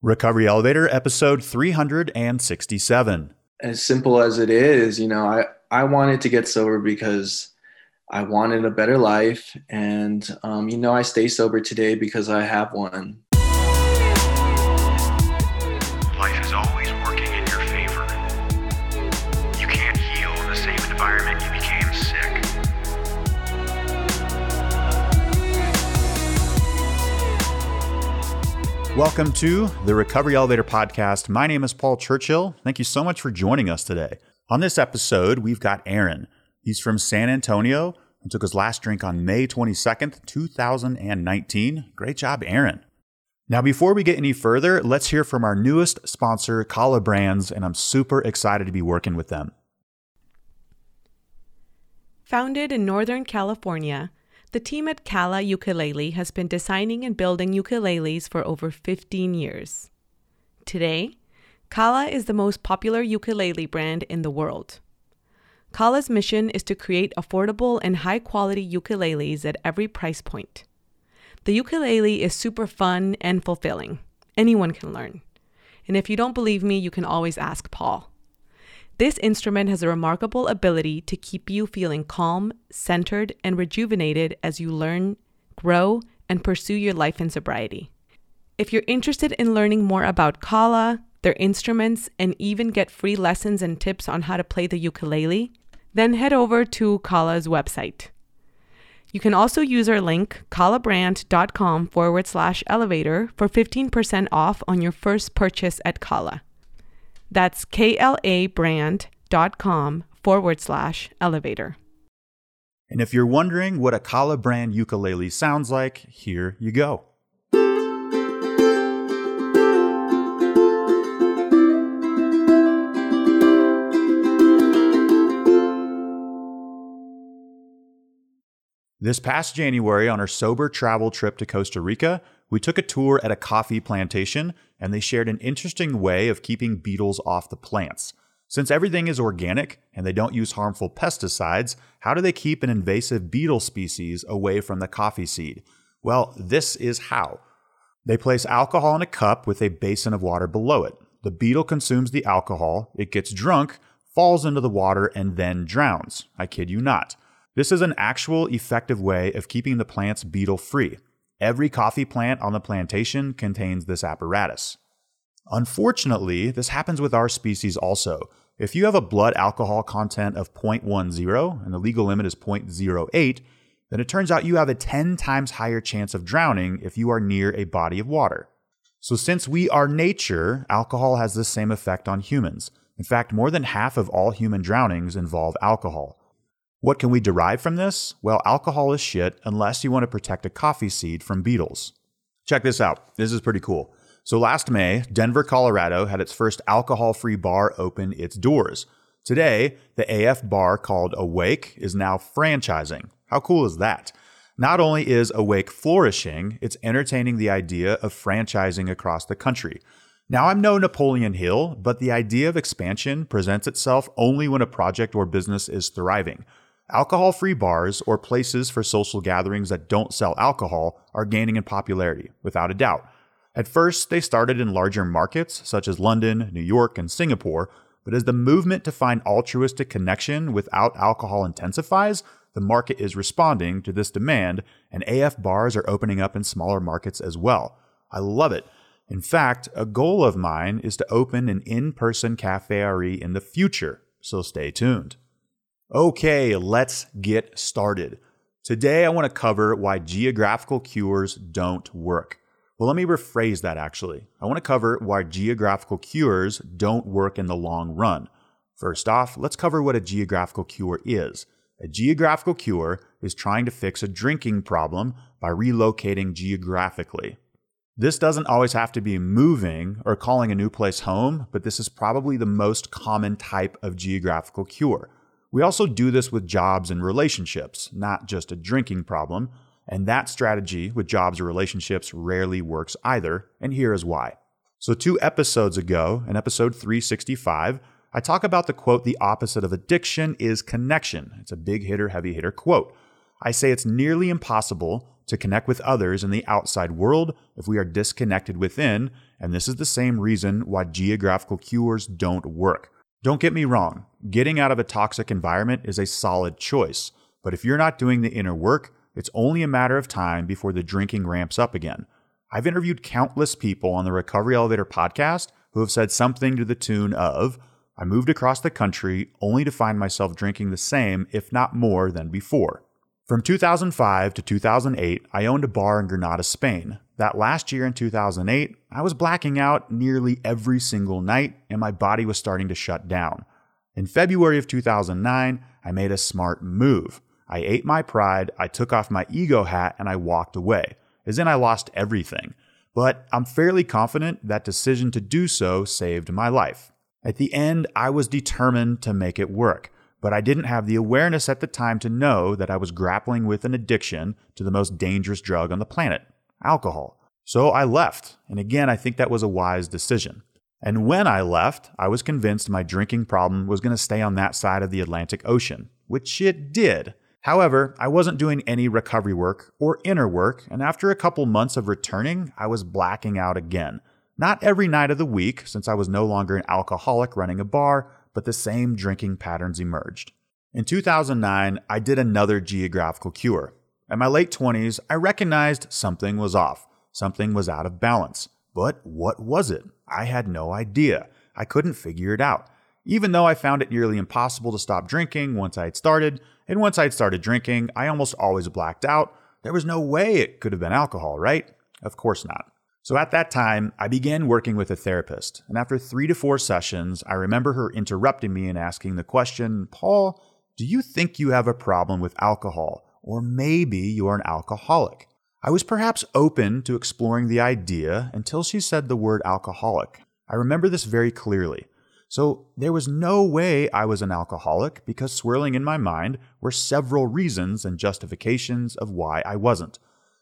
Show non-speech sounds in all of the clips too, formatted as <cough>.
Recovery Elevator, episode 367. As simple as it is, you know, I, I wanted to get sober because I wanted a better life. And, um, you know, I stay sober today because I have one. Welcome to the Recovery Elevator podcast. My name is Paul Churchill. Thank you so much for joining us today. On this episode, we've got Aaron. He's from San Antonio and took his last drink on May 22nd, 2019. Great job, Aaron. Now, before we get any further, let's hear from our newest sponsor, Kala Brands, and I'm super excited to be working with them. Founded in Northern California, the team at Kala Ukulele has been designing and building ukuleles for over 15 years. Today, Kala is the most popular ukulele brand in the world. Kala's mission is to create affordable and high quality ukuleles at every price point. The ukulele is super fun and fulfilling. Anyone can learn. And if you don't believe me, you can always ask Paul. This instrument has a remarkable ability to keep you feeling calm, centered, and rejuvenated as you learn, grow, and pursue your life in sobriety. If you're interested in learning more about Kala, their instruments, and even get free lessons and tips on how to play the ukulele, then head over to Kala's website. You can also use our link, kalabrand.com forward slash elevator, for 15% off on your first purchase at Kala. That's kalabrand.com forward slash elevator. And if you're wondering what a Kala brand ukulele sounds like, here you go. This past January, on our sober travel trip to Costa Rica, we took a tour at a coffee plantation and they shared an interesting way of keeping beetles off the plants. Since everything is organic and they don't use harmful pesticides, how do they keep an invasive beetle species away from the coffee seed? Well, this is how. They place alcohol in a cup with a basin of water below it. The beetle consumes the alcohol, it gets drunk, falls into the water, and then drowns. I kid you not. This is an actual effective way of keeping the plants beetle free. Every coffee plant on the plantation contains this apparatus. Unfortunately, this happens with our species also. If you have a blood alcohol content of 0.10 and the legal limit is 0.08, then it turns out you have a 10 times higher chance of drowning if you are near a body of water. So, since we are nature, alcohol has the same effect on humans. In fact, more than half of all human drownings involve alcohol. What can we derive from this? Well, alcohol is shit unless you want to protect a coffee seed from beetles. Check this out. This is pretty cool. So last May, Denver, Colorado had its first alcohol free bar open its doors. Today, the AF bar called Awake is now franchising. How cool is that? Not only is Awake flourishing, it's entertaining the idea of franchising across the country. Now, I'm no Napoleon Hill, but the idea of expansion presents itself only when a project or business is thriving. Alcohol free bars or places for social gatherings that don't sell alcohol are gaining in popularity, without a doubt. At first, they started in larger markets such as London, New York, and Singapore, but as the movement to find altruistic connection without alcohol intensifies, the market is responding to this demand, and AF bars are opening up in smaller markets as well. I love it. In fact, a goal of mine is to open an in person cafe RE in the future, so stay tuned. Okay, let's get started. Today, I want to cover why geographical cures don't work. Well, let me rephrase that actually. I want to cover why geographical cures don't work in the long run. First off, let's cover what a geographical cure is. A geographical cure is trying to fix a drinking problem by relocating geographically. This doesn't always have to be moving or calling a new place home, but this is probably the most common type of geographical cure. We also do this with jobs and relationships, not just a drinking problem, and that strategy with jobs or relationships rarely works either, and here is why. So, two episodes ago, in episode 365, I talk about the quote, the opposite of addiction is connection. It's a big hitter, heavy hitter quote. I say it's nearly impossible to connect with others in the outside world if we are disconnected within, and this is the same reason why geographical cures don't work. Don't get me wrong, getting out of a toxic environment is a solid choice, but if you're not doing the inner work, it's only a matter of time before the drinking ramps up again. I've interviewed countless people on the Recovery Elevator podcast who have said something to the tune of, I moved across the country only to find myself drinking the same, if not more, than before. From 2005 to 2008, I owned a bar in Granada, Spain. That last year in 2008, I was blacking out nearly every single night and my body was starting to shut down. In February of 2009, I made a smart move. I ate my pride, I took off my ego hat, and I walked away. As in, I lost everything. But I'm fairly confident that decision to do so saved my life. At the end, I was determined to make it work, but I didn't have the awareness at the time to know that I was grappling with an addiction to the most dangerous drug on the planet alcohol. So I left, and again, I think that was a wise decision. And when I left, I was convinced my drinking problem was going to stay on that side of the Atlantic Ocean, which it did. However, I wasn't doing any recovery work or inner work, and after a couple months of returning, I was blacking out again. Not every night of the week, since I was no longer an alcoholic running a bar, but the same drinking patterns emerged. In 2009, I did another geographical cure. In my late 20s, I recognized something was off, something was out of balance. But what was it? I had no idea. I couldn't figure it out. Even though I found it nearly impossible to stop drinking once I had started, and once I'd started drinking, I almost always blacked out, there was no way it could have been alcohol, right? Of course not. So at that time, I began working with a therapist. And after three to four sessions, I remember her interrupting me and asking the question Paul, do you think you have a problem with alcohol? Or maybe you're an alcoholic? I was perhaps open to exploring the idea until she said the word alcoholic. I remember this very clearly. So there was no way I was an alcoholic because swirling in my mind were several reasons and justifications of why I wasn't.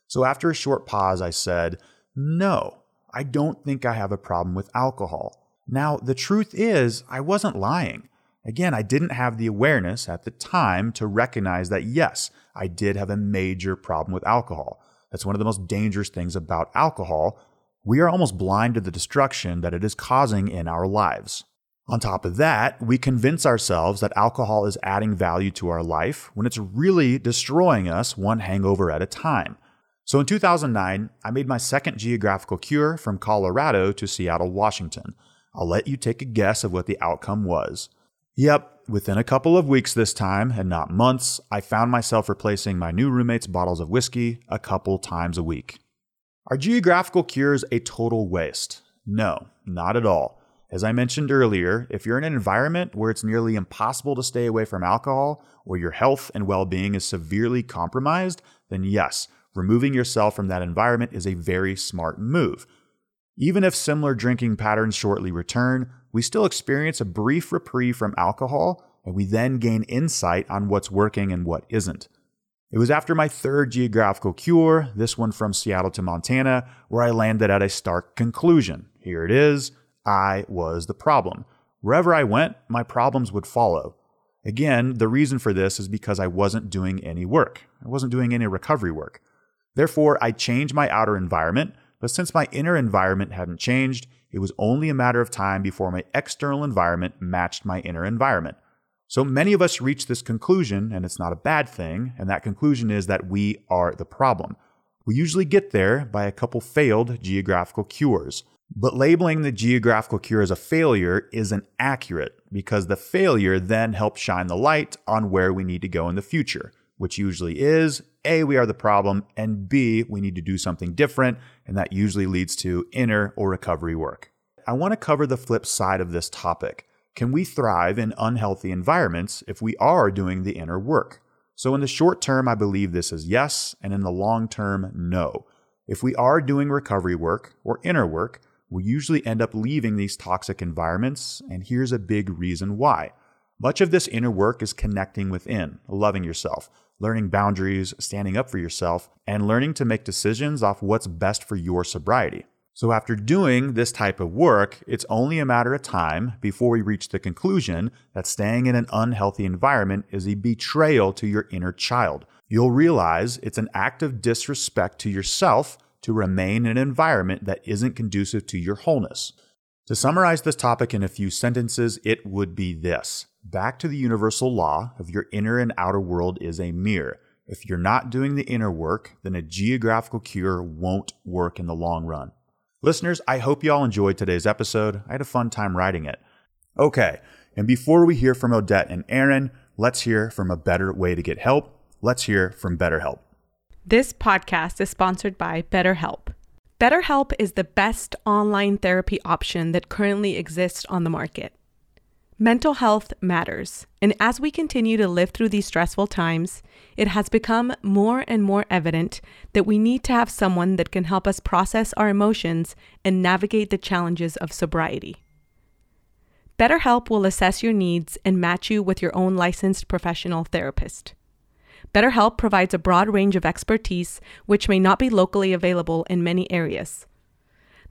So after a short pause, I said, no, I don't think I have a problem with alcohol. Now, the truth is, I wasn't lying. Again, I didn't have the awareness at the time to recognize that yes, I did have a major problem with alcohol. That's one of the most dangerous things about alcohol. We are almost blind to the destruction that it is causing in our lives. On top of that, we convince ourselves that alcohol is adding value to our life when it's really destroying us one hangover at a time. So in 2009, I made my second geographical cure from Colorado to Seattle, Washington. I'll let you take a guess of what the outcome was. Yep, within a couple of weeks this time, and not months, I found myself replacing my new roommate's bottles of whiskey a couple times a week. Are geographical cures a total waste? No, not at all. As I mentioned earlier, if you're in an environment where it's nearly impossible to stay away from alcohol, or your health and well being is severely compromised, then yes, removing yourself from that environment is a very smart move. Even if similar drinking patterns shortly return, we still experience a brief reprieve from alcohol, and we then gain insight on what's working and what isn't. It was after my third geographical cure, this one from Seattle to Montana, where I landed at a stark conclusion. Here it is I was the problem. Wherever I went, my problems would follow. Again, the reason for this is because I wasn't doing any work. I wasn't doing any recovery work. Therefore, I changed my outer environment, but since my inner environment hadn't changed, it was only a matter of time before my external environment matched my inner environment. So many of us reach this conclusion, and it's not a bad thing, and that conclusion is that we are the problem. We usually get there by a couple failed geographical cures. But labeling the geographical cure as a failure isn't accurate because the failure then helps shine the light on where we need to go in the future which usually is A, we are the problem, and B, we need to do something different, and that usually leads to inner or recovery work. I want to cover the flip side of this topic. Can we thrive in unhealthy environments if we are doing the inner work? So, in the short term, I believe this is yes, and in the long term, no. If we are doing recovery work or inner work, we usually end up leaving these toxic environments, and here's a big reason why. Much of this inner work is connecting within, loving yourself, learning boundaries, standing up for yourself, and learning to make decisions off what's best for your sobriety. So, after doing this type of work, it's only a matter of time before we reach the conclusion that staying in an unhealthy environment is a betrayal to your inner child. You'll realize it's an act of disrespect to yourself to remain in an environment that isn't conducive to your wholeness. To summarize this topic in a few sentences, it would be this Back to the universal law of your inner and outer world is a mirror. If you're not doing the inner work, then a geographical cure won't work in the long run. Listeners, I hope you all enjoyed today's episode. I had a fun time writing it. Okay, and before we hear from Odette and Aaron, let's hear from a better way to get help. Let's hear from BetterHelp. This podcast is sponsored by BetterHelp. BetterHelp is the best online therapy option that currently exists on the market. Mental health matters, and as we continue to live through these stressful times, it has become more and more evident that we need to have someone that can help us process our emotions and navigate the challenges of sobriety. BetterHelp will assess your needs and match you with your own licensed professional therapist. BetterHelp provides a broad range of expertise which may not be locally available in many areas.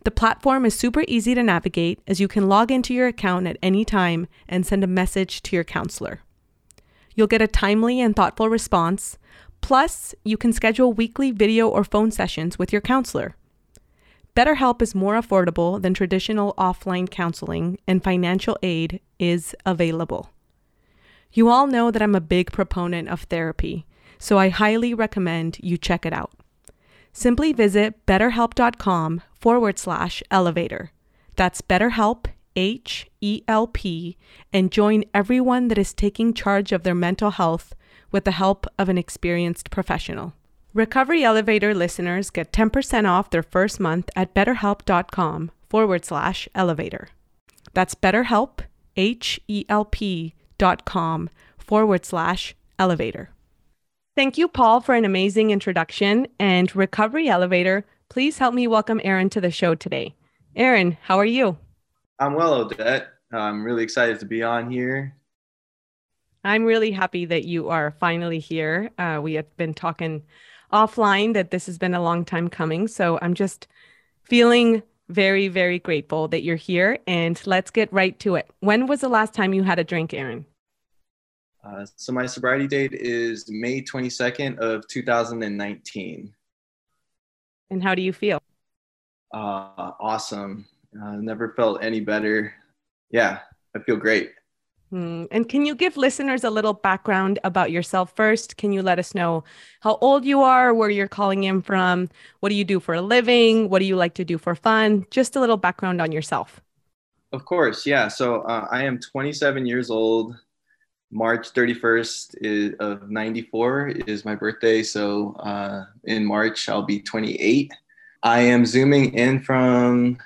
The platform is super easy to navigate as you can log into your account at any time and send a message to your counselor. You'll get a timely and thoughtful response, plus, you can schedule weekly video or phone sessions with your counselor. BetterHelp is more affordable than traditional offline counseling, and financial aid is available. You all know that I'm a big proponent of therapy, so I highly recommend you check it out. Simply visit betterhelp.com forward slash elevator. That's BetterHelp, H E L P, and join everyone that is taking charge of their mental health with the help of an experienced professional. Recovery Elevator listeners get 10% off their first month at betterhelp.com forward slash elevator. That's betterhelp, H E L P dot com forward slash elevator. Thank you, Paul, for an amazing introduction. And Recovery Elevator, please help me welcome Aaron to the show today. Aaron, how are you? I'm well, Odette. I'm really excited to be on here. I'm really happy that you are finally here. Uh, we have been talking offline that this has been a long time coming. So I'm just feeling very, very grateful that you're here. And let's get right to it. When was the last time you had a drink, Aaron? Uh, so my sobriety date is May 22nd of 2019. And how do you feel? Uh, awesome. Uh, never felt any better. Yeah, I feel great. Hmm. And can you give listeners a little background about yourself first? Can you let us know how old you are, where you're calling in from? What do you do for a living? What do you like to do for fun? Just a little background on yourself. Of course, yeah. So uh, I am 27 years old. March 31st is, of 94 is my birthday. So uh, in March, I'll be 28. I am zooming in from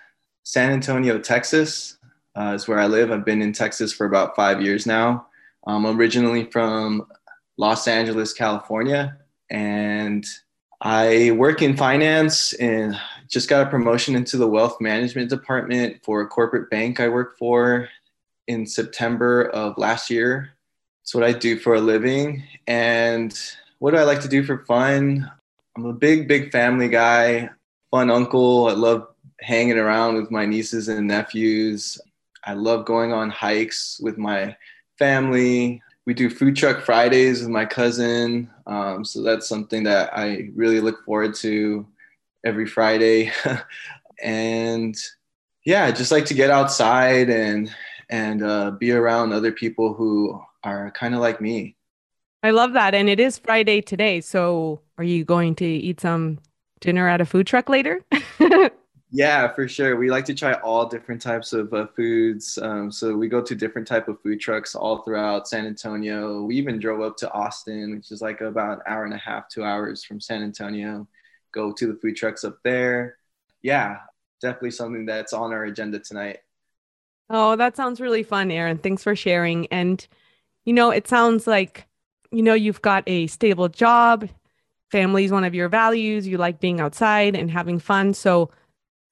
San Antonio, Texas uh, is where I live. I've been in Texas for about five years now. I'm originally from Los Angeles, California, and I work in finance and just got a promotion into the wealth management department for a corporate bank I work for in September of last year. It's what I do for a living. And what do I like to do for fun? I'm a big, big family guy, fun uncle. I love hanging around with my nieces and nephews. I love going on hikes with my family. We do food truck Fridays with my cousin. Um, so that's something that I really look forward to every Friday. <laughs> and yeah, I just like to get outside and and uh, be around other people who are kind of like me. I love that. And it is Friday today. So are you going to eat some dinner at a food truck later? <laughs> Yeah, for sure. We like to try all different types of uh, foods. Um, so we go to different type of food trucks all throughout San Antonio. We even drove up to Austin, which is like about an hour and a half, two hours from San Antonio. Go to the food trucks up there. Yeah, definitely something that's on our agenda tonight. Oh, that sounds really fun, Aaron. Thanks for sharing. And you know, it sounds like you know you've got a stable job. Family is one of your values. You like being outside and having fun. So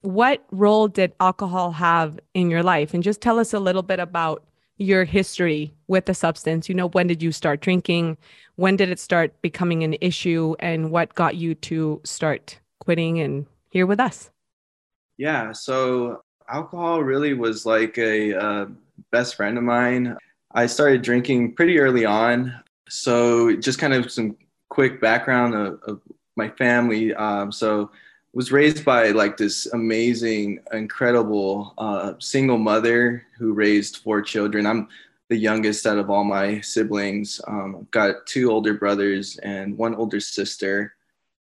what role did alcohol have in your life? And just tell us a little bit about your history with the substance. You know, when did you start drinking? When did it start becoming an issue? And what got you to start quitting and here with us? Yeah, so alcohol really was like a uh, best friend of mine. I started drinking pretty early on. So, just kind of some quick background of, of my family. Um, so, was raised by like this amazing, incredible uh, single mother who raised four children. I'm the youngest out of all my siblings. Um, got two older brothers and one older sister,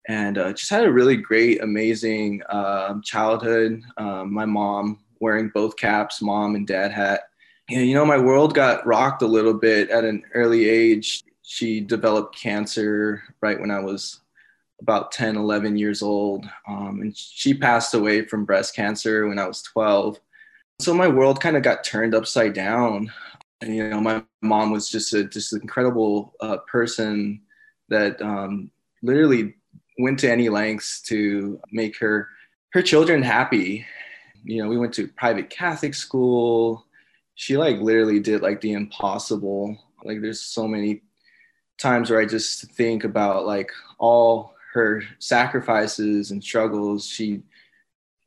and uh, just had a really great, amazing uh, childhood. Um, my mom wearing both caps, mom and dad hat. And, you know, my world got rocked a little bit at an early age. She developed cancer right when I was about 10, 11 years old. Um, and she passed away from breast cancer when I was 12. So my world kind of got turned upside down. And, you know, my mom was just a just an incredible uh, person that um, literally went to any lengths to make her her children happy. You know, we went to private Catholic school. She like literally did like the impossible. Like there's so many times where I just think about like all her sacrifices and struggles she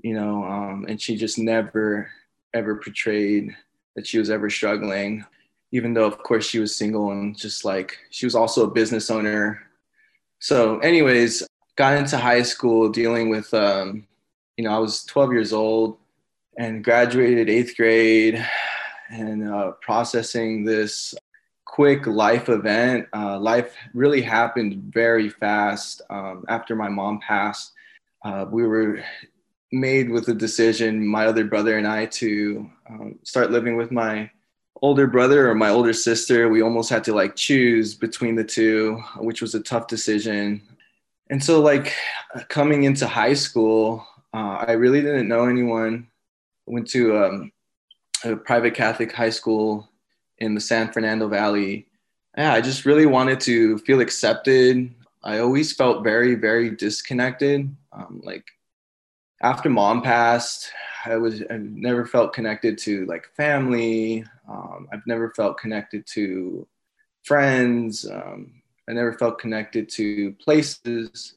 you know um, and she just never ever portrayed that she was ever struggling. Even though of course she was single and just like she was also a business owner. So anyways got into high school dealing with um, you know i was 12 years old and graduated eighth grade and uh, processing this quick life event. Uh, life really happened very fast. Um, after my mom passed, uh, we were made with a decision, my other brother and I, to um, start living with my older brother or my older sister. We almost had to like choose between the two, which was a tough decision. And so, like coming into high school, uh, I really didn't know anyone. Went to um, a private Catholic high school in the San Fernando Valley. Yeah, I just really wanted to feel accepted. I always felt very, very disconnected. Um, like after mom passed, I was I never felt connected to like family. Um, I've never felt connected to friends. Um, I never felt connected to places,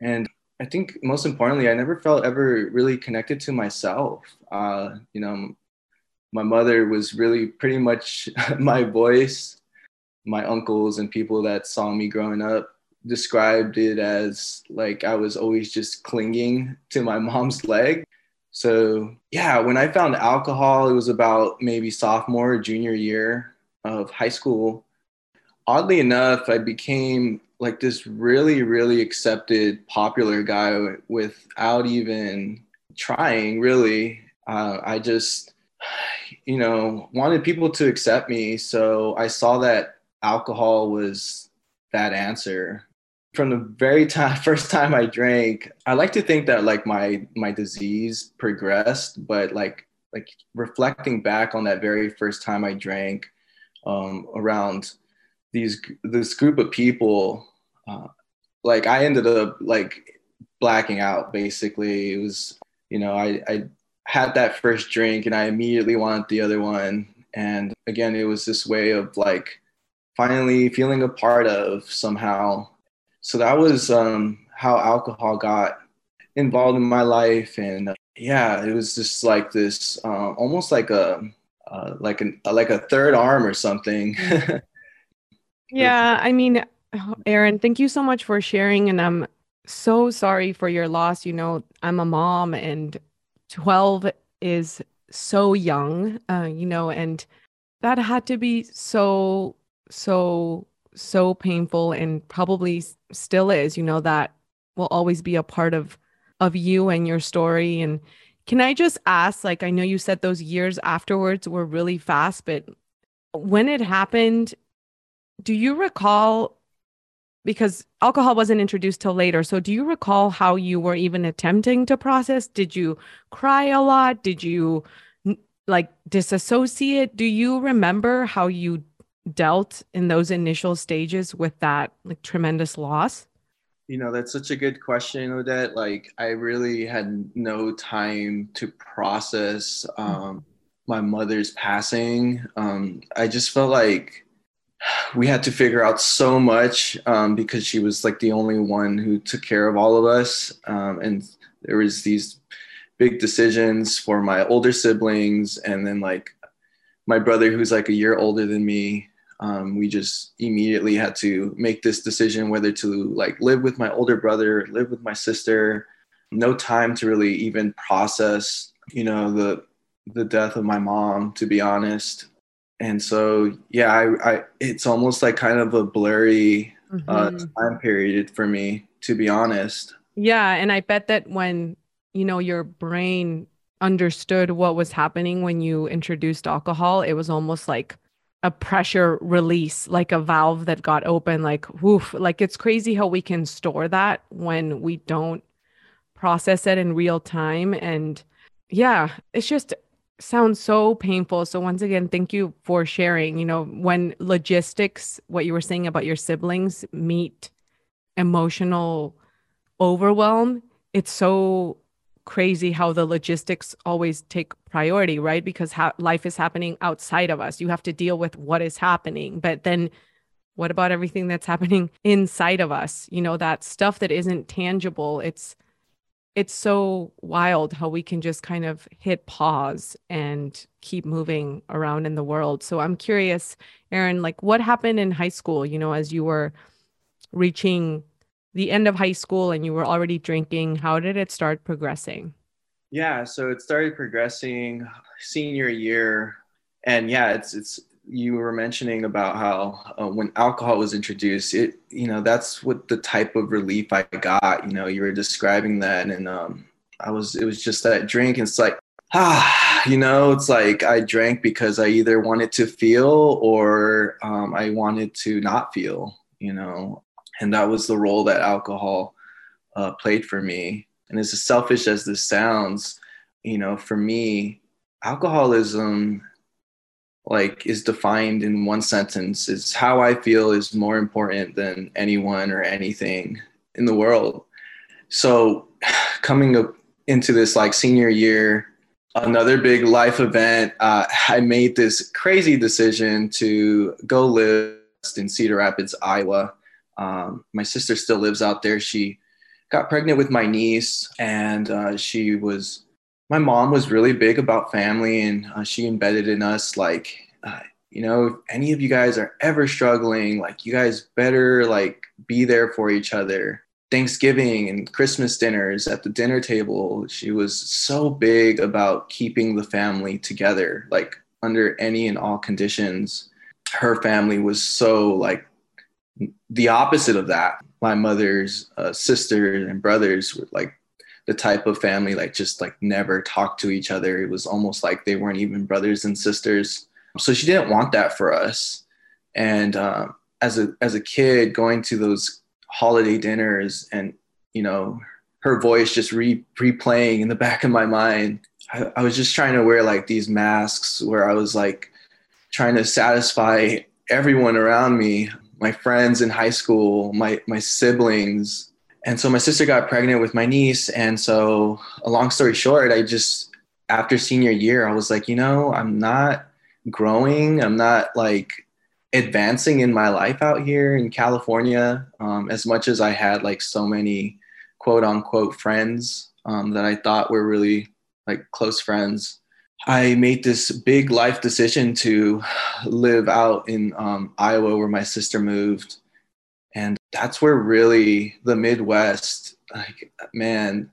and I think most importantly, I never felt ever really connected to myself. Uh, you know, my mother was really pretty much <laughs> my voice. My uncles and people that saw me growing up described it as like I was always just clinging to my mom's leg. So, yeah, when I found alcohol, it was about maybe sophomore or junior year of high school. Oddly enough, I became like this really, really accepted, popular guy without even trying, really. Uh, I just you know, wanted people to accept me. So I saw that alcohol was that answer. From the very <laughs> time first time I drank, I like to think that like my my disease progressed, but like like reflecting back on that very first time I drank um, around these this group of people, uh, like I ended up like blacking out. Basically, it was you know I I had that first drink and I immediately wanted the other one. And again, it was this way of like finally feeling a part of somehow. So that was um, how alcohol got involved in my life. And uh, yeah, it was just like this, uh, almost like a, uh, like an, like a third arm or something. <laughs> yeah. I mean, Aaron, thank you so much for sharing. And I'm so sorry for your loss. You know, I'm a mom and 12 is so young, uh, you know, and that had to be so, so, so painful and probably still is, you know, that will always be a part of of you and your story. And can i just ask like i know you said those years afterwards were really fast but when it happened do you recall because alcohol wasn't introduced till later. So do you recall how you were even attempting to process? Did you cry a lot? Did you like disassociate? Do you remember how you dealt in those initial stages with that like tremendous loss? You know, that's such a good question, Odette. Like I really had no time to process um, my mother's passing. Um, I just felt like we had to figure out so much um, because she was like the only one who took care of all of us um, and there was these big decisions for my older siblings and then like my brother who's like a year older than me um, we just immediately had to make this decision whether to like live with my older brother live with my sister no time to really even process, you know, the the death of my mom, to be honest. And so, yeah, I, I it's almost like kind of a blurry uh, Mhm. time period for me, to be honest. Yeah, and I bet that when, you know, your brain understood what was happening when you introduced alcohol, it was almost like a pressure release, like a valve that got open, like woof, like it's crazy how we can store that when we don't process it in real time. And yeah, it's just sounds so painful. So once again, thank you for sharing. You know, when logistics, what you were saying about your siblings meet emotional overwhelm, it's so crazy how the logistics always take priority, right? Because ha- life is happening outside of us. You have to deal with what is happening. But then what about everything that's happening inside of us? You know, that stuff that isn't tangible. It's it's so wild how we can just kind of hit pause and keep moving around in the world. So I'm curious, Aaron, like what happened in high school, you know, as you were reaching the end of high school and you were already drinking, how did it start progressing? Yeah, so it started progressing senior year, and yeah, it's it's you were mentioning about how uh, when alcohol was introduced, it you know that's what the type of relief I got. You know, you were describing that, and um, I was it was just that drink. And it's like ah, you know, it's like I drank because I either wanted to feel or um, I wanted to not feel. You know, and that was the role that alcohol uh, played for me. And as selfish as this sounds, you know, for me, alcoholism like is defined in one sentence is how I feel is more important than anyone or anything in the world. So <sighs> coming up into this like senior year, another big life event, uh, I made this crazy decision to go live in Cedar Rapids, Iowa. Um, my sister still lives out there. She got pregnant with my niece, and uh, she was. My mom was really big about family, and uh, she embedded in us like, uh, you know, if any of you guys are ever struggling, like you guys better like be there for each other. Thanksgiving and Christmas dinners at the dinner table, she was so big about keeping the family together, like under any and all conditions. Her family was so like the opposite of that. My mother's uh, sisters and brothers were like the type of family like just like never talked to each other. It was almost like they weren't even brothers and sisters. So she didn't want that for us. And uh, as a as a kid, going to those holiday dinners and you know her voice just re- replaying in the back of my mind. I, I was just trying to wear like these masks where I was like trying to satisfy everyone around me my friends in high school, my my siblings. And so my sister got pregnant with my niece. And so a long story short, I just after senior year, I was like, you know, I'm not growing. I'm not like advancing in my life out here in California. Um, as much as I had like so many quote unquote friends um, that I thought were really like close friends. I made this big life decision to live out in um, Iowa, where my sister moved, and that's where really the Midwest, like man,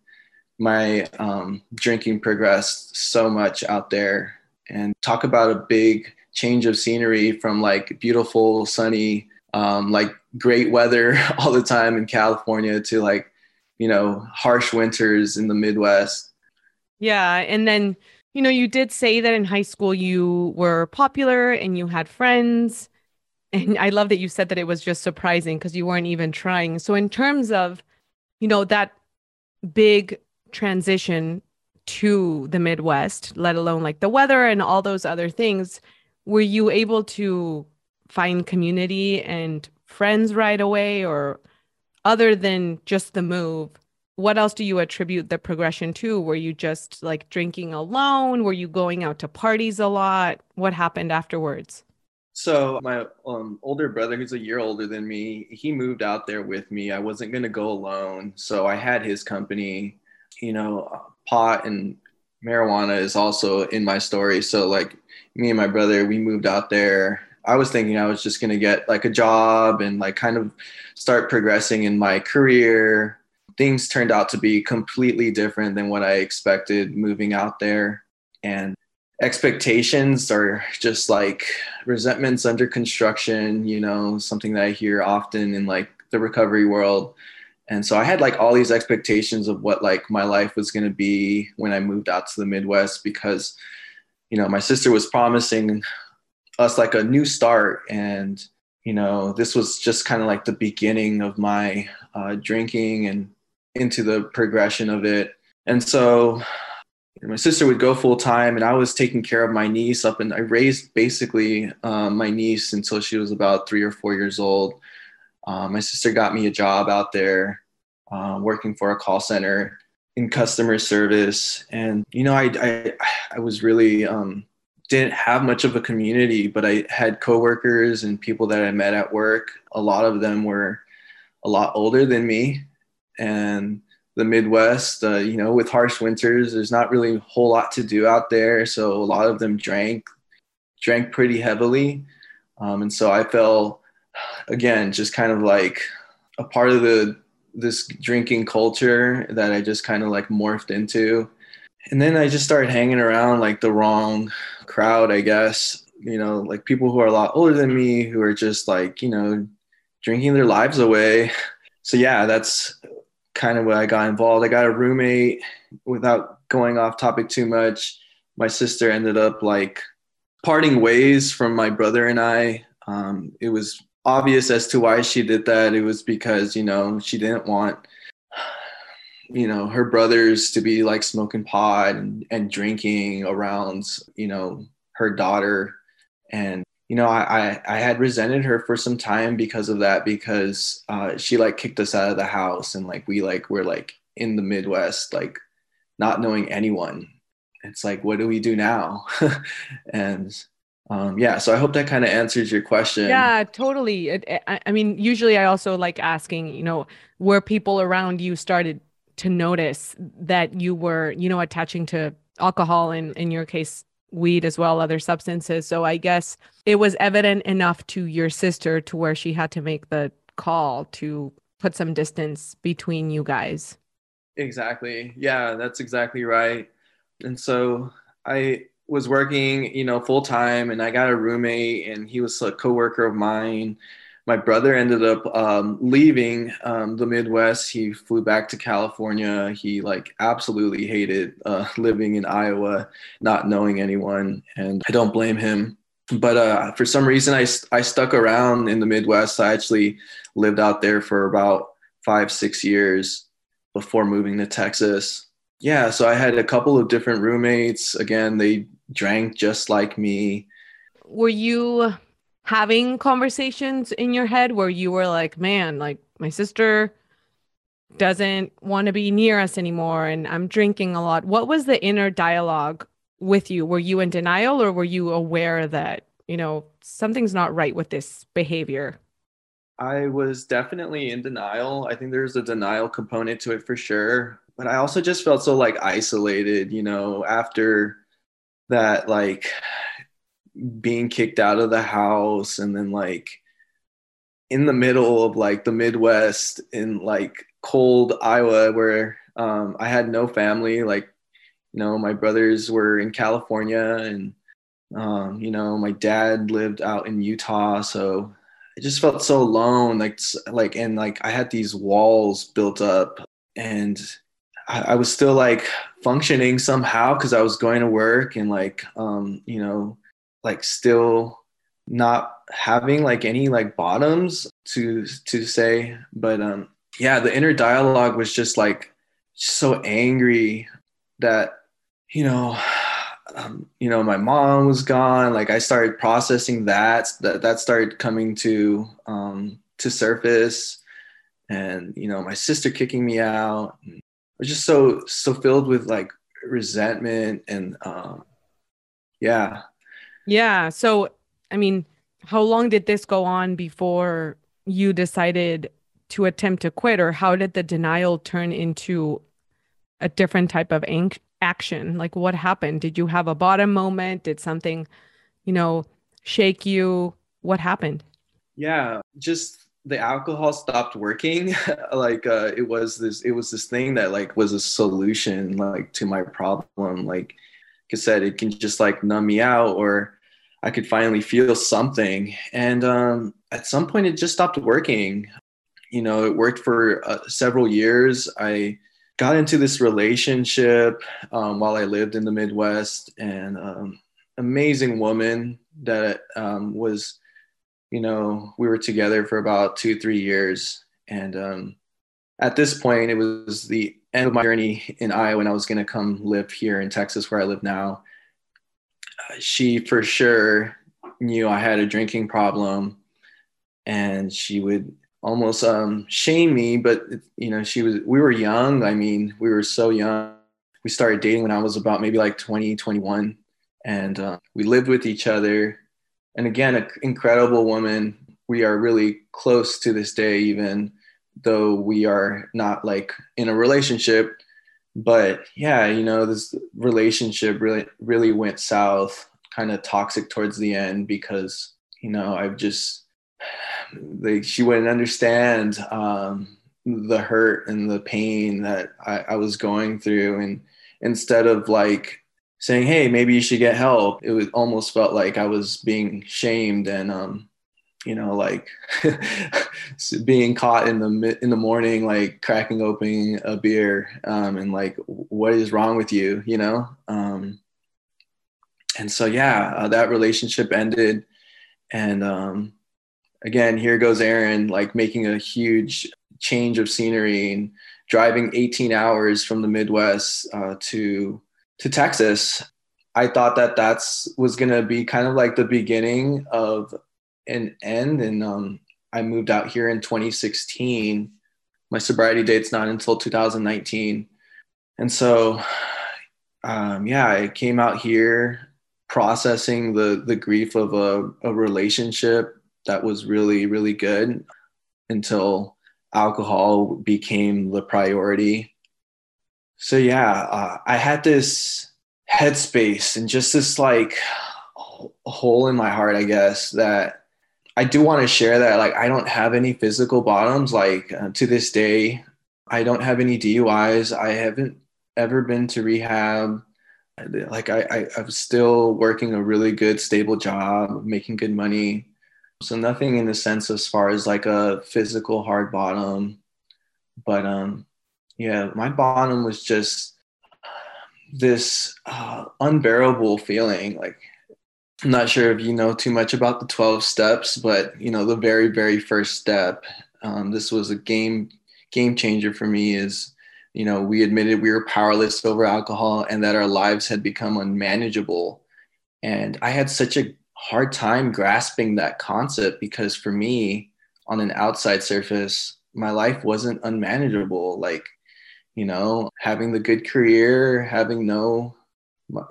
my um, drinking progressed so much out there. And talk about a big change of scenery from like beautiful, sunny, um, like great weather <laughs> all the time in California to like you know harsh winters in the Midwest. Yeah. And then, you know, you did say that in high school you were popular and you had friends. And I love that you said that it was just surprising because you weren't even trying. So, in terms of, you know, that big transition to the Midwest, let alone like the weather and all those other things, were you able to find community and friends right away or other than just the move? What else do you attribute the progression to? Were you just like drinking alone? Were you going out to parties a lot? What happened afterwards? So my um, older brother, who's a year older than me, he moved out there with me. I wasn't gonna go alone, so I had his company. You know, pot and marijuana is also in my story. So like me and my brother, we moved out there. I was thinking I was just gonna get like a job and like kind of start progressing in my career, things turned out to be completely different than what I expected moving out there. And expectations are just like resentments under construction, you know, something that I hear often in like the recovery world. And so I had like all these expectations of what like my life was going to be when I moved out to the Midwest because, you know, my sister was promising us like a new start. And, you know, this was just kind of like the beginning of my uh, drinking and into the progression of it. And so my sister would go full time and I was taking care of my niece up and I raised basically um, my niece until she was about three or four years old. Um, my sister got me a job out there uh, working for a call center in customer service. And, you know, I, I, I was really, um, didn't have much of a community, but I had coworkers and people that I met at work. A lot of them were a lot older than me. And the Midwest, uh, you know, with harsh winters, there's not really a whole lot to do out there. So a lot of them drank, drank pretty heavily. Um, and so I felt, again, just kind of like a part of the this drinking culture that I just kind of like morphed into. And then I just started hanging around like the wrong crowd, I guess. You know, like people who are a lot older than me who are just like, you know, drinking their lives away. <laughs> So yeah, that's kind of where I got involved. I got a roommate without going off topic too much. My sister ended up like parting ways from my brother and I. Um, it was obvious as to why she did that. It was because, you know, she didn't want, you know, her brothers to be like smoking pot and, and drinking around, you know, her daughter. And you know, I, I, I had resented her for some time because of that, because uh, she like kicked us out of the house and like we like we're like in the Midwest, like not knowing anyone. It's like, what do we do now? <laughs> and um, yeah, so I hope that kind of answers your question. Yeah, totally. I, I mean, usually I also like asking, you know, where people around you started to notice that you were, you know, attaching to alcohol and in your case weed as well, other substances. So I guess it was evident enough to your sister to where she had to make the call to put some distance between you guys. Exactly. Yeah, that's exactly right. And so I was working, you know, full time and I got a roommate and he was a coworker of mine my brother ended up um, leaving um, the Midwest. He flew back to California. He like absolutely hated uh, <laughs> living in Iowa, not knowing anyone, and I don't blame him. But uh, for some reason, I I stuck around in the Midwest. I actually lived out there for about five six years before moving to Texas. Yeah, so I had a couple of different roommates. Again, they drank just like me. Were you having conversations in your head where you were like, man, like my sister doesn't want to be near us anymore and I'm drinking a lot. What was the inner dialogue with you? Were you in denial or were you aware that, you know, something's not right with this behavior? I was definitely in denial. I think there's a denial component to it for sure. But I also just felt so like isolated, you know, after that, like being kicked out of the house and then like in the middle of like the Midwest in like cold Iowa where um, I had no family. Like, you know, my brothers were in California and, um, you know, my dad lived out in Utah. So I just felt so alone. Like, like, and like I had these walls built up and I, I was still like functioning somehow because I was going to work and like, um, you know, like still not having like any like bottoms to to say. But um yeah the inner dialogue was just like so angry that you know um, you know my mom was gone. Like i started processing that that that started coming to um to surface. And you know my sister kicking me out. I was just so so filled with like resentment and um yeah yeah. So, I mean, how long did this go on before you decided to attempt to quit, or how did the denial turn into a different type of ang- action? Like, what happened? Did you have a bottom moment? Did something, you know, shake you? What happened? Yeah, just the alcohol stopped working <laughs> like uh it was this it was this thing that like was a solution like to my problem like I said it can just like numb me out or I could finally feel something. And um at some point it just stopped working. You know it worked for uh, several years. I got into this relationship um, while I lived in the Midwest and um amazing woman that um, was you know, we were together for about two, three years. And um, at this point, it was the end of my journey in Iowa, and I was going to come live here in Texas, where I live now. Uh, she for sure knew I had a drinking problem, and she would almost um, shame me. But you know, she was. We were young. I mean, we were so young. We started dating when I was about maybe like 20, 21, and uh, we lived with each other and again, an incredible woman. We are really close to this day, even though we are not like in a relationship. But yeah, you know, this relationship really, really went south, kind of toxic towards the end because, you know, I've just, <sighs> like, she wouldn't understand um, the hurt and the pain that I, I was going through. And instead of like saying, "Hey, maybe you should get help." It was almost felt like I was being shamed and um, you know, like <laughs> being caught in the in the morning, like cracking open a beer, um, and like, what is wrong with you, you know? Um, and so, yeah, uh, that relationship ended, and um, again, here goes Aaron, like making a huge change of scenery and driving 18 hours from the Midwest uh, to to Texas, I thought that that's was gonna be kind of like the beginning of an end. And um, I moved out here in 2016. My sobriety date's not until 2019, and so um, yeah, I came out here processing the the grief of a, a relationship that was really really good until alcohol became the priority so yeah, uh, I had this headspace and just this like hole in my heart, I guess, that I do want to share that like I don't have any physical bottoms. Like uh, to this day, I don't have any DUIs. I haven't ever been to rehab. Like I, I I'm still working a really good, stable job, making good money. So nothing in the sense as far as like a physical hard bottom, but um, yeah, my bottom was just this uh, unbearable feeling. Like, I'm not sure if you know too much about the 12 steps, but you know, the very, very first step, um, this was a game game changer for me. Is you know, we admitted we were powerless over alcohol and that our lives had become unmanageable. And I had such a hard time grasping that concept because for me, on an outside surface, my life wasn't unmanageable. Like you know, having the good career, having no,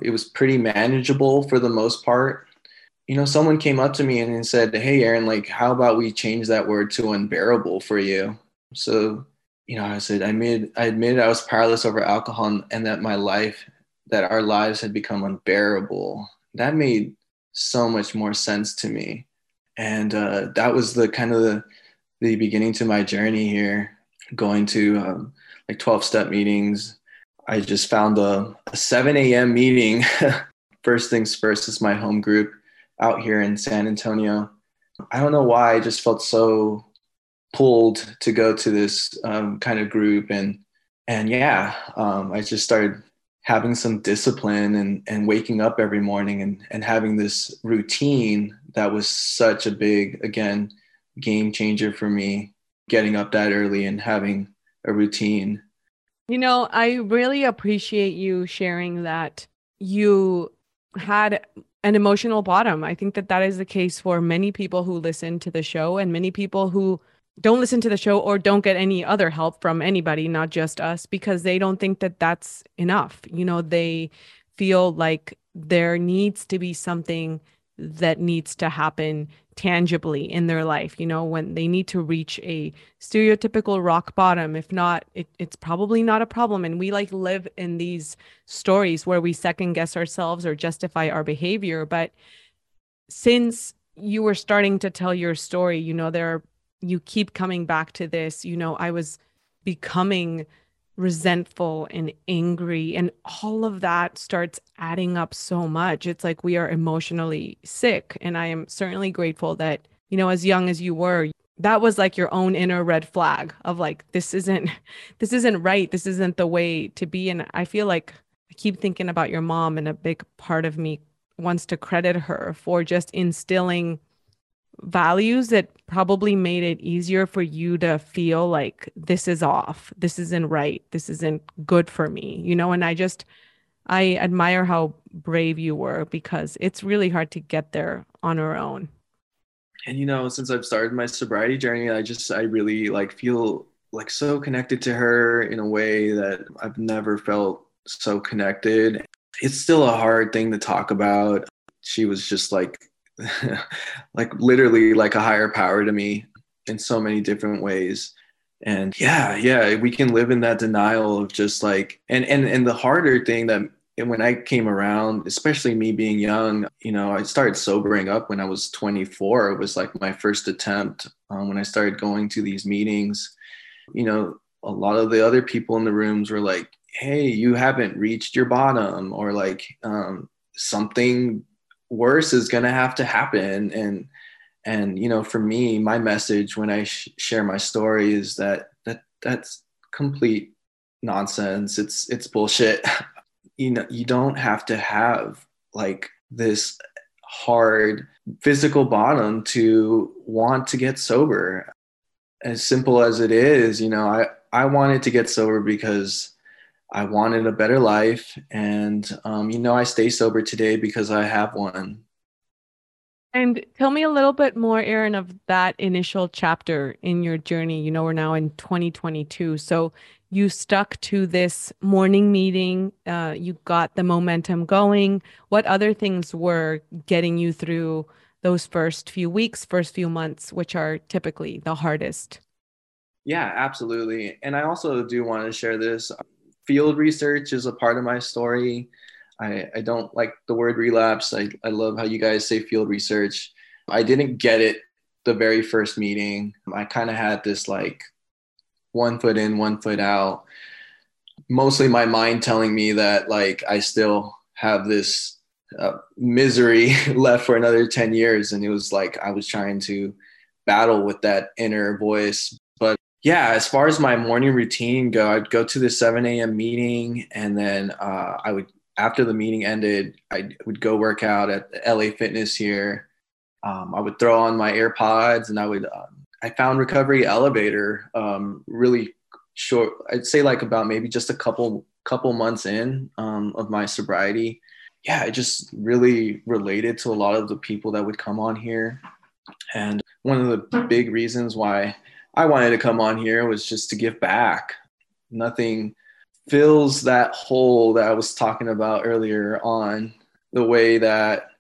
it was pretty manageable for the most part. You know, someone came up to me and said, Hey, Aaron, like, how about we change that word to unbearable for you? So, you know, I said, I made, I admitted I was powerless over alcohol and that my life, that our lives had become unbearable. That made so much more sense to me. And uh, that was the kind of the, the beginning to my journey here, going to um, like 12 step meetings. I just found a, a 7 a.m. meeting. <laughs> first things first is my home group out here in San Antonio. I don't know why I just felt so pulled to go to this um, kind of group and and yeah, um, I just started having some discipline and and waking up every morning and and having this routine that was such a big again game changer for me getting up that early and having a routine. You know, I really appreciate you sharing that you had an emotional bottom. I think that that is the case for many people who listen to the show and many people who don't listen to the show or don't get any other help from anybody, not just us, because they don't think that that's enough. You know, they feel like there needs to be something that needs to happen tangibly in their life you know when they need to reach a stereotypical rock bottom. If not it, it's probably not a problem. And we like live in these stories where we second guess ourselves or justify our behavior. But since you were starting to tell your story you know there are you keep coming back to this, you know, I was becoming resentful and angry and all of that starts adding up so much. It's like we are emotionally sick and i am certainly grateful that you know as young as you were that was like your own inner red flag of like this isn't <laughs> this isn't right. This isn't the way to be. And i feel like i keep thinking about your mom and a big part of me wants to credit her for just instilling values that probably made it easier for you to feel like this is off. This isn't right. This isn't good for me you know? And i just i admire how brave you were because it's really hard to get there on our own. And you know since i've started my sobriety journey i just i really like feel like so connected to her in a way that i've never felt so connected. It's still a hard thing to talk about. She was just like <laughs> like literally like a higher power to me in so many different ways. And yeah yeah we can live in that denial of just like and and and the harder thing that when i came around especially me being young you know i started sobering up when i was 24 it was like my first attempt um, when i started going to these meetings. You know a lot of the other people in the rooms were like hey you haven't reached your bottom or like um, something worse is going to have to happen. And and you know for me my message when i sh- share my story is that that that's complete nonsense. It's it's bullshit. <laughs> You know you don't have to have like this hard physical bottom to want to get sober. As simple as it is you know i i wanted to get sober because I wanted a better life. And, um, you know, I stay sober today because I have one. And tell me a little bit more, Aaron, of that initial chapter in your journey. You know, we're now in 2022. So you stuck to this morning meeting, uh, you got the momentum going. What other things were getting you through those first few weeks, first few months, which are typically the hardest? Yeah, absolutely. And I also do want to share this field research is a part of my story. I, I don't like the word relapse. I, I love how you guys say field research. I didn't get it the very first meeting. I kind of had this like one foot in, one foot out. Mostly my mind telling me that like I still have this uh, misery <laughs> left for another 10 years. And it was like I was trying to battle with that inner voice yeah, as far as my morning routine go, I'd go to the 7 a.m. meeting, and then uh, I would, after the meeting ended, I would go work out at LA Fitness here. Um, I would throw on my AirPods, and I would. Um, I found Recovery Elevator um, really short. I'd say like about maybe just a couple couple months in um, of my sobriety. Yeah, it just really related to a lot of the people that would come on here, and one of the big reasons why I wanted to come on here was just to give back. Nothing fills that hole that I was talking about earlier on the way that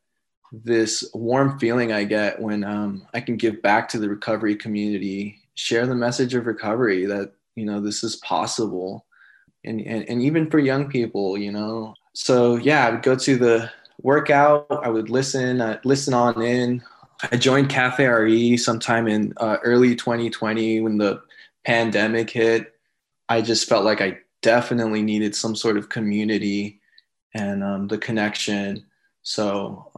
this warm feeling I get when um, I can give back to the recovery community, share the message of recovery that, you know, this is possible. And, and, and even for young people, you know. So, yeah, I would go to the workout, I would listen, I'd listen on in, I joined Cafe RE sometime in uh, early 2020 when the pandemic hit. I just felt like I definitely needed some sort of community and um, the connection. So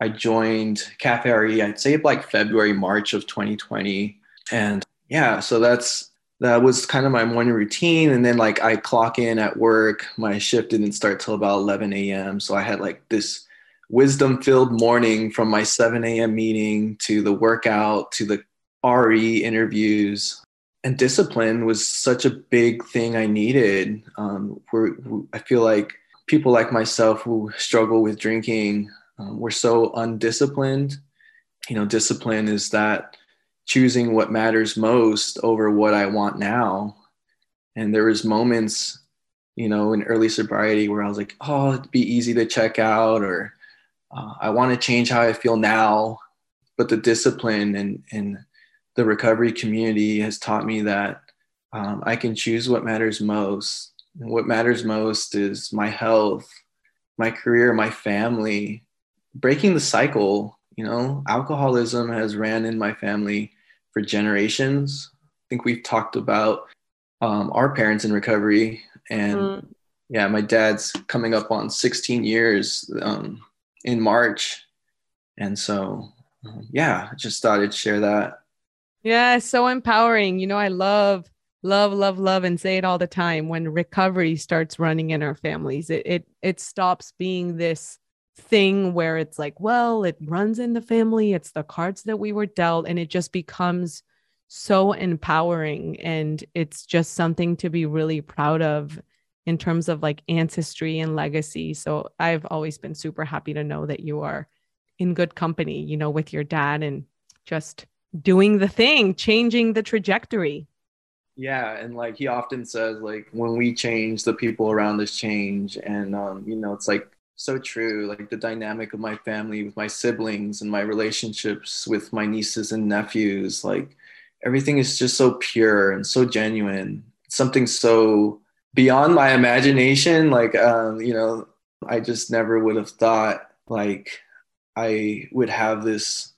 I joined Cafe RE, I'd say like February, March of 2020. And yeah, so that's that was kind of my morning routine. And then like I clock in at work. My shift didn't start till about 11 a.m. So I had like this wisdom filled morning from my 7 a.m. meeting to the workout to the RE interviews. And discipline was such a big thing I needed. Um, where I feel like people like myself who struggle with drinking, um, we're so undisciplined. You know, discipline is that choosing what matters most over what I want now. And there was moments, you know, in early sobriety where I was like, oh, it'd be easy to check out or uh, I want to change how I feel now, but the discipline and, and the recovery community has taught me that um, I can choose what matters most. And what matters most is my health, my career, my family, breaking the cycle. You know, alcoholism has ran in my family for generations. I think we've talked about um, our parents in recovery, and mm. yeah, my dad's coming up on 16 years um, in March, and so um, yeah, I just thought I'd share that. Yeah, so empowering. You know, I love love love love and say it all the time. When recovery starts running in our families it it it stops being this thing where it's like well it runs in the family. It's the cards that we were dealt and it just becomes so empowering. And it's just something to be really proud of in terms of like ancestry and legacy. So i've always been super happy to know that you are in good company you know with your dad and just doing the thing changing the trajectory. Yeah and like he often says like when we change the people around us change. And um, you know it's like so true like the dynamic of my family with my siblings and my relationships with my nieces and nephews like everything is just so pure and so genuine. Something so beyond my imagination like um, you know i just never would have thought like i would have this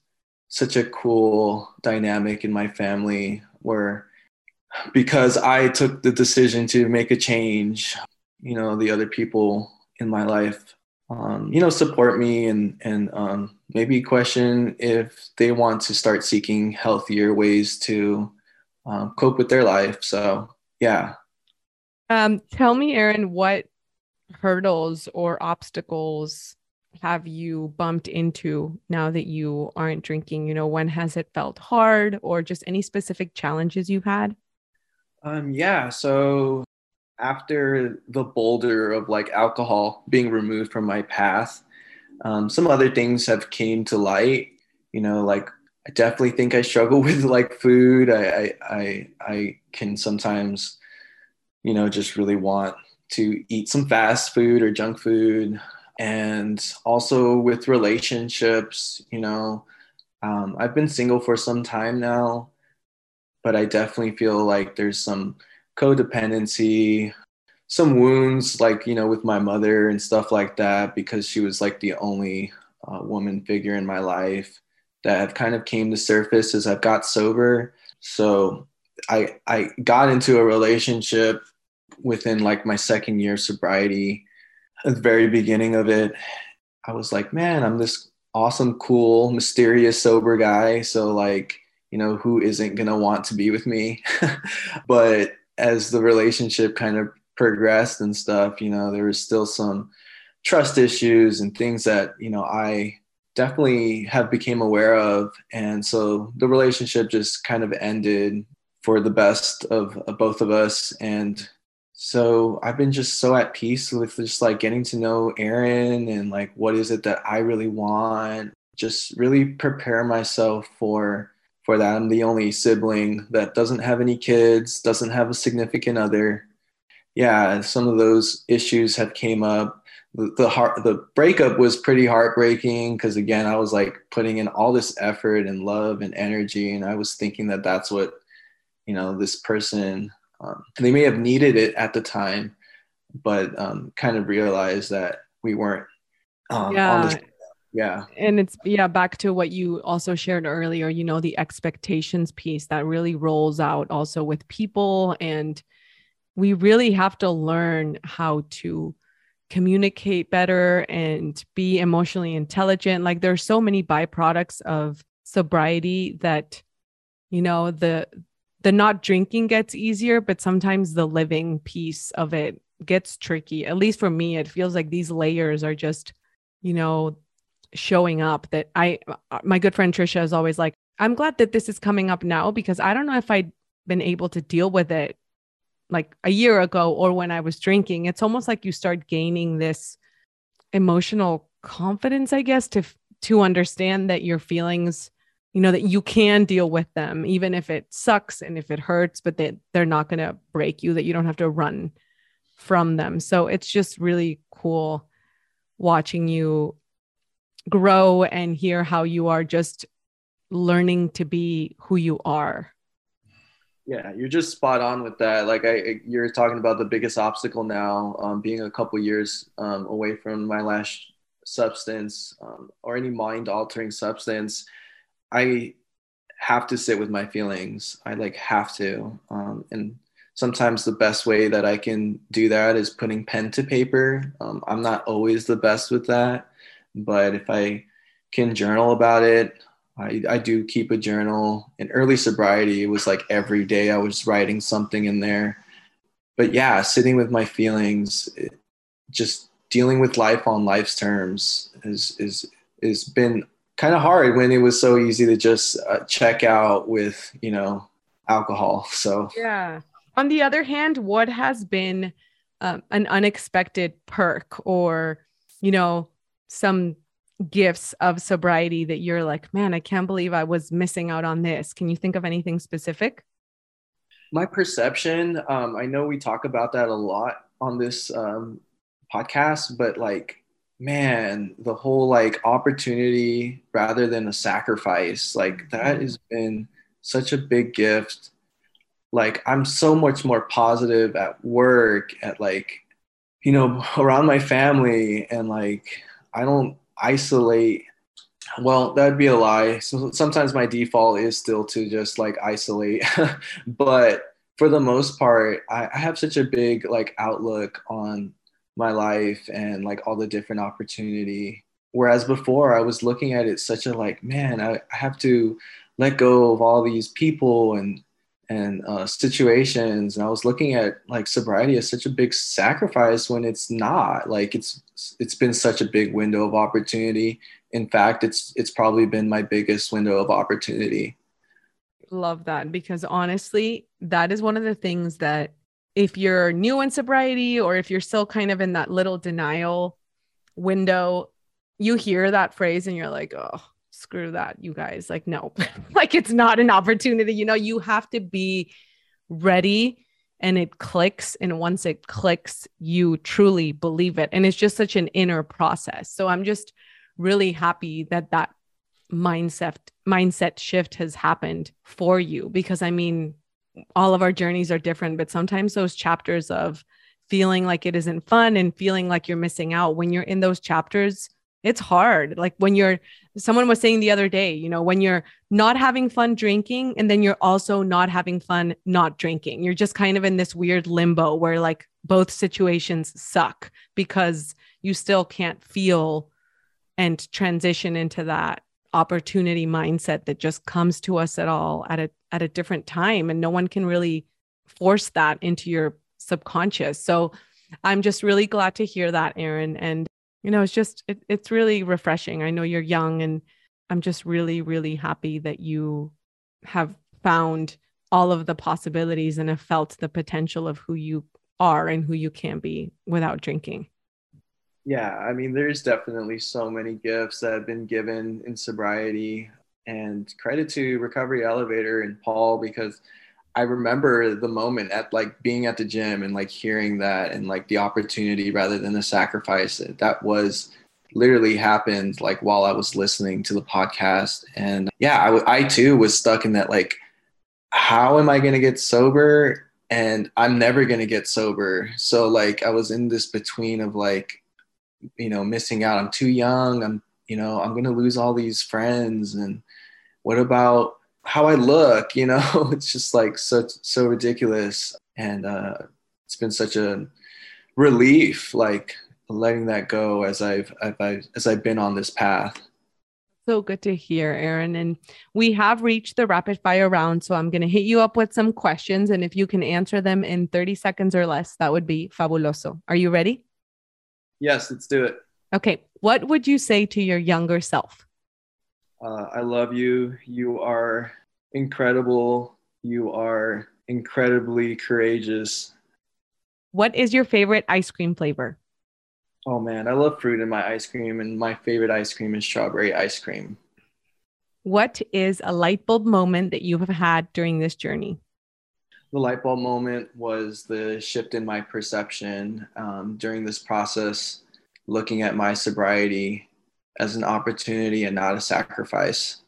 such a cool dynamic in my family where because I took the decision to make a change, you know, the other people in my life, um, you know, support me and and um, maybe question if they want to start seeking healthier ways to um, cope with their life. So yeah. Um, tell me, Aaron, what hurdles or obstacles have you bumped into now that you aren't drinking? You know, when has it felt hard or just any specific challenges you've had? Um, yeah. So after the boulder of like alcohol being removed from my path, um, some other things have came to light. You know, like I definitely think I struggle <laughs> with like food. I I I, I can sometimes, you know, just really want to eat some fast food or junk food, and also with relationships. You know, um, I've been single for some time now but I definitely feel like there's some codependency, some wounds, like, you know, with my mother and stuff like that, because she was like the only uh, woman figure in my life that have kind of came to surface as I've got sober. So I, I got into a relationship within like my second year of sobriety. At the very beginning of it, I was like, man, I'm this awesome, cool, mysterious, sober guy. So, like, you know, who isn't going to want to be with me? <laughs> but as the relationship kind of progressed and stuff, you know, there was still some trust issues and things that, you know, I definitely have became aware of. And so the relationship just kind of ended for the best of, of both of us. And so I've been just so at peace with just like getting to know Aaron and like what is it that I really want. Just really prepare myself for for that. I'm the only sibling that doesn't have any kids, doesn't have a significant other. Yeah, some of those issues have came up. The, heart, the breakup was pretty heartbreaking because again, I was like putting in all this effort and love and energy, and I was thinking that that's what you know this person. Um, they may have needed it at the time, but um, kind of realized that we weren't um, yeah. yeah. And it's yeah back to what you also shared earlier you know the expectations piece that really rolls out also with people. And we really have to learn how to communicate better and be emotionally intelligent. Like there's so many byproducts of sobriety that you know the the not drinking gets easier but sometimes the living piece of it gets tricky at least for me it feels like these layers are just you know showing up that I, uh, my good friend Trisha is always like, I'm glad that this is coming up now because I don't know if I'd been able to deal with it like a year ago or when I was drinking. It's almost like you start gaining this emotional confidence, I guess, to to understand that your feelings, you know, that you can deal with them, even if it sucks and if it hurts, but that they're not going to break you, that you don't have to run from them. So it's just really cool watching you grow and hear how you are just learning to be who you are. Yeah, you're just spot on with that. Like I, you're talking about the biggest obstacle now, um, being a couple years um, away from my last substance um, or any mind altering substance. I have to sit with my feelings. I like have to. Um, and sometimes the best way that I can do that is putting pen to paper. Um, I'm not always the best with that, but if I can journal about it, I, I do keep a journal. In early sobriety, it was like every day I was writing something in there. But yeah, sitting with my feelings, it, just dealing with life on life's terms is is is been kind of hard when it was so easy to just uh, check out with you know alcohol. So yeah, on the other hand, what has been um, an unexpected perk or, you know, some gifts of sobriety that you're like, man, I can't believe I was missing out on this? Can you think of anything specific? My perception, um, I know we talk about that a lot on this um, podcast, but like, man, the whole like opportunity rather than a sacrifice, like that mm-hmm. has been such a big gift. Like i'm so much more positive at work at like you know <laughs> around my family and like i don't isolate. Well that'd be a lie. So sometimes my default is still to just like isolate. <laughs> But for the most part I, I have such a big like outlook on my life and like all the different opportunity. Whereas before i was looking at it such a like man I, I have to let go of all these people and and uh, situations. And i was looking at like sobriety as such a big sacrifice when it's not. Like it's it's been such a big window of opportunity. In fact it's it's probably been my biggest window of opportunity. Love that because honestly that is one of the things that if you're new in sobriety or if you're still kind of in that little denial window you hear that phrase and you're like oh screw that, you guys. Like, no, <laughs> like it's not an opportunity. You know, you have to be ready and it clicks. And once it clicks, you truly believe it. And it's just such an inner process. So I'm just really happy that that mindset mindset shift has happened for you because I mean all of our journeys are different but sometimes those chapters of feeling like it isn't fun and feeling like you're missing out when you're in those chapters it's hard. Like when you're someone was saying the other day you know when you're not having fun drinking and then you're also not having fun not drinking. You're just kind of in this weird limbo where like both situations suck because you still can't feel and transition into that opportunity mindset that just comes to us at all at a at a different time and no one can really force that into your subconscious so i'm just really glad to hear that aaron and you know, it's just, it, it's really refreshing. I know you're young and I'm just really, really happy that you have found all of the possibilities and have felt the potential of who you are and who you can be without drinking. Yeah, I mean, there's definitely so many gifts that have been given in sobriety, and credit to Recovery Elevator and Paul because I remember the moment at like being at the gym and like hearing that and like the opportunity rather than the sacrifice that was literally happened like while I was listening to the podcast. And yeah, I, I too was stuck in that like, how am I going to get sober? And I'm never going to get sober. So like I was in this between of like, you know, missing out. I'm too young. I'm, you know, I'm to lose all these friends. And what about, how I look, <laughs> you know, it's just like so so ridiculous, and uh, it's been such a relief, like letting that go as I've, I've as I've been on this path. So good to hear, Aaron. And we have reached the rapid fire round. So I'm going to hit you up with some questions. And if you can answer them in 30 seconds or less, that would be fabuloso. Are you ready? Yes, let's do it. Okay. What would you say to your younger self? Uh, I love you. You are incredible. You are incredibly courageous. What is your favorite ice cream flavor? Oh man, I love fruit in my ice cream, and my favorite ice cream is strawberry ice cream. What is a light bulb moment that you have had during this journey? The light bulb moment was the shift in my perception um, during this process, looking at my sobriety as an opportunity and not a sacrifice.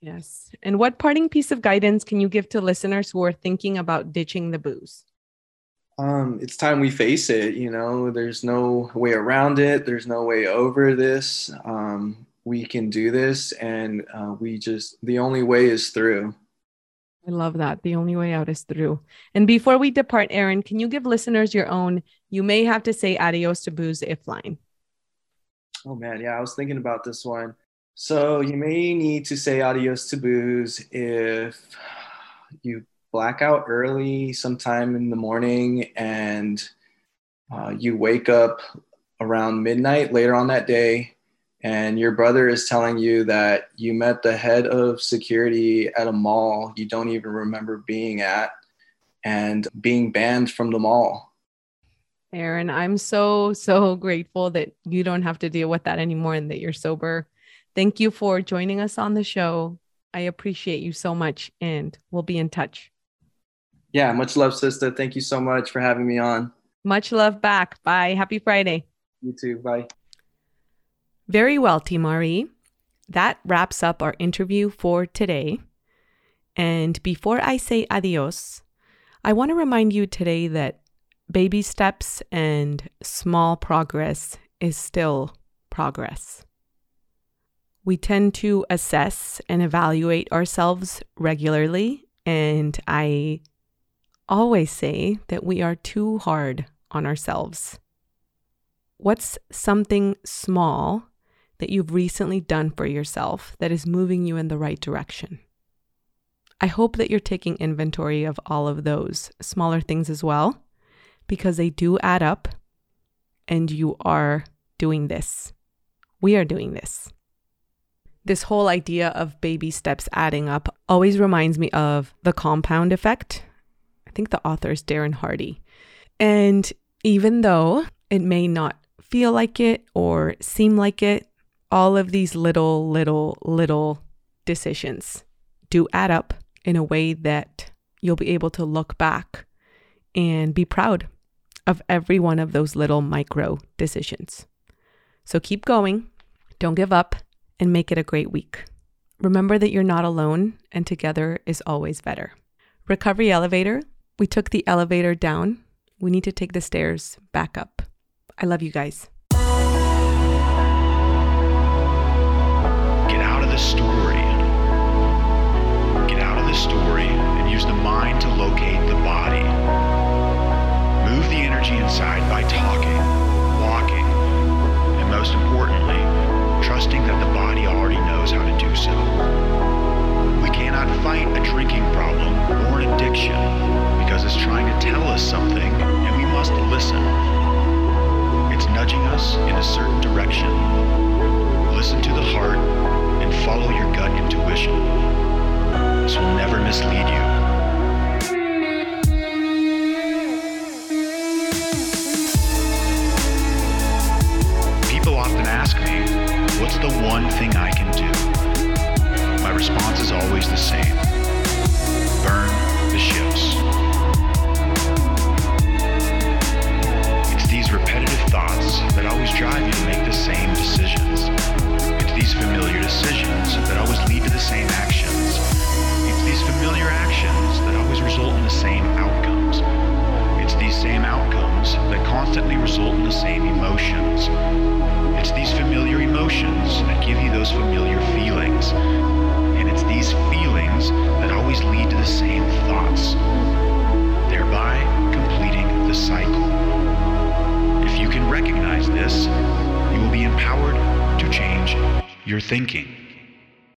Yes. And what parting piece of guidance can you give to listeners who are thinking about ditching the booze? Um, it's time we face it. You know, there's no way around it. There's no way over this. Um, we can do this, and uh, we just the only way is through. I love that. The only way out is through. And before we depart, Aaron, can you give listeners your own, you may have to say adios to booze if line? Oh man, yeah, I was thinking about this one. So you may need to say adios to booze if you black out early sometime in the morning and uh, you wake up around midnight later on that day and your brother is telling you that you met the head of security at a mall you don't even remember being at and being banned from the mall. Aaron, I'm so, so grateful that you don't have to deal with that anymore and that you're sober. Thank you for joining us on the show. I appreciate you so much and we'll be in touch. Yeah, much love, sister. Thank you so much for having me on. Much love back. Bye. Happy Friday. You too. Bye. Very well, Timari. That wraps up our interview for today. And before I say adios, I want to remind you today that baby steps and small progress is still progress. We tend to assess and evaluate ourselves regularly, and I always say that we are too hard on ourselves. What's something small that you've recently done for yourself that is moving you in the right direction? I hope that you're taking inventory of all of those smaller things as well, because they do add up and you are doing this. We are doing this. This whole idea of baby steps adding up always reminds me of the compound effect. I think the author is Darren Hardy. And even though it may not feel like it or seem like it, all of these little, little, little decisions do add up in a way that you'll be able to look back and be proud of every one of those little micro decisions. So keep going, don't give up, and make it a great week. Remember that you're not alone, and together is always better. Recovery elevator, we took the elevator down. We need to take the stairs back up. I love you guys. The story. Get out of the story and use the mind to locate the body. Move the energy inside by talking, walking, and most importantly, trusting that the body already knows how to do so. We cannot fight a drinking problem or an addiction because it's trying to tell us something and we must listen. It's nudging us in a certain direction. Listen to the heart and follow your gut intuition. This will never mislead you. People often ask me, what's the one thing I can do? My response is always the same burn the ships. It's these repetitive thoughts that always drive you to make the same decisions. Familiar decisions that always lead to the same actions. It's these familiar actions that always result in the same outcomes. It's these same outcomes that constantly result in the same emotions. It's these familiar emotions that give you those familiar feelings. And it's these feelings that always lead to the same thoughts, thereby completing the cycle. If you can recognize this, you will be empowered to change your thinking.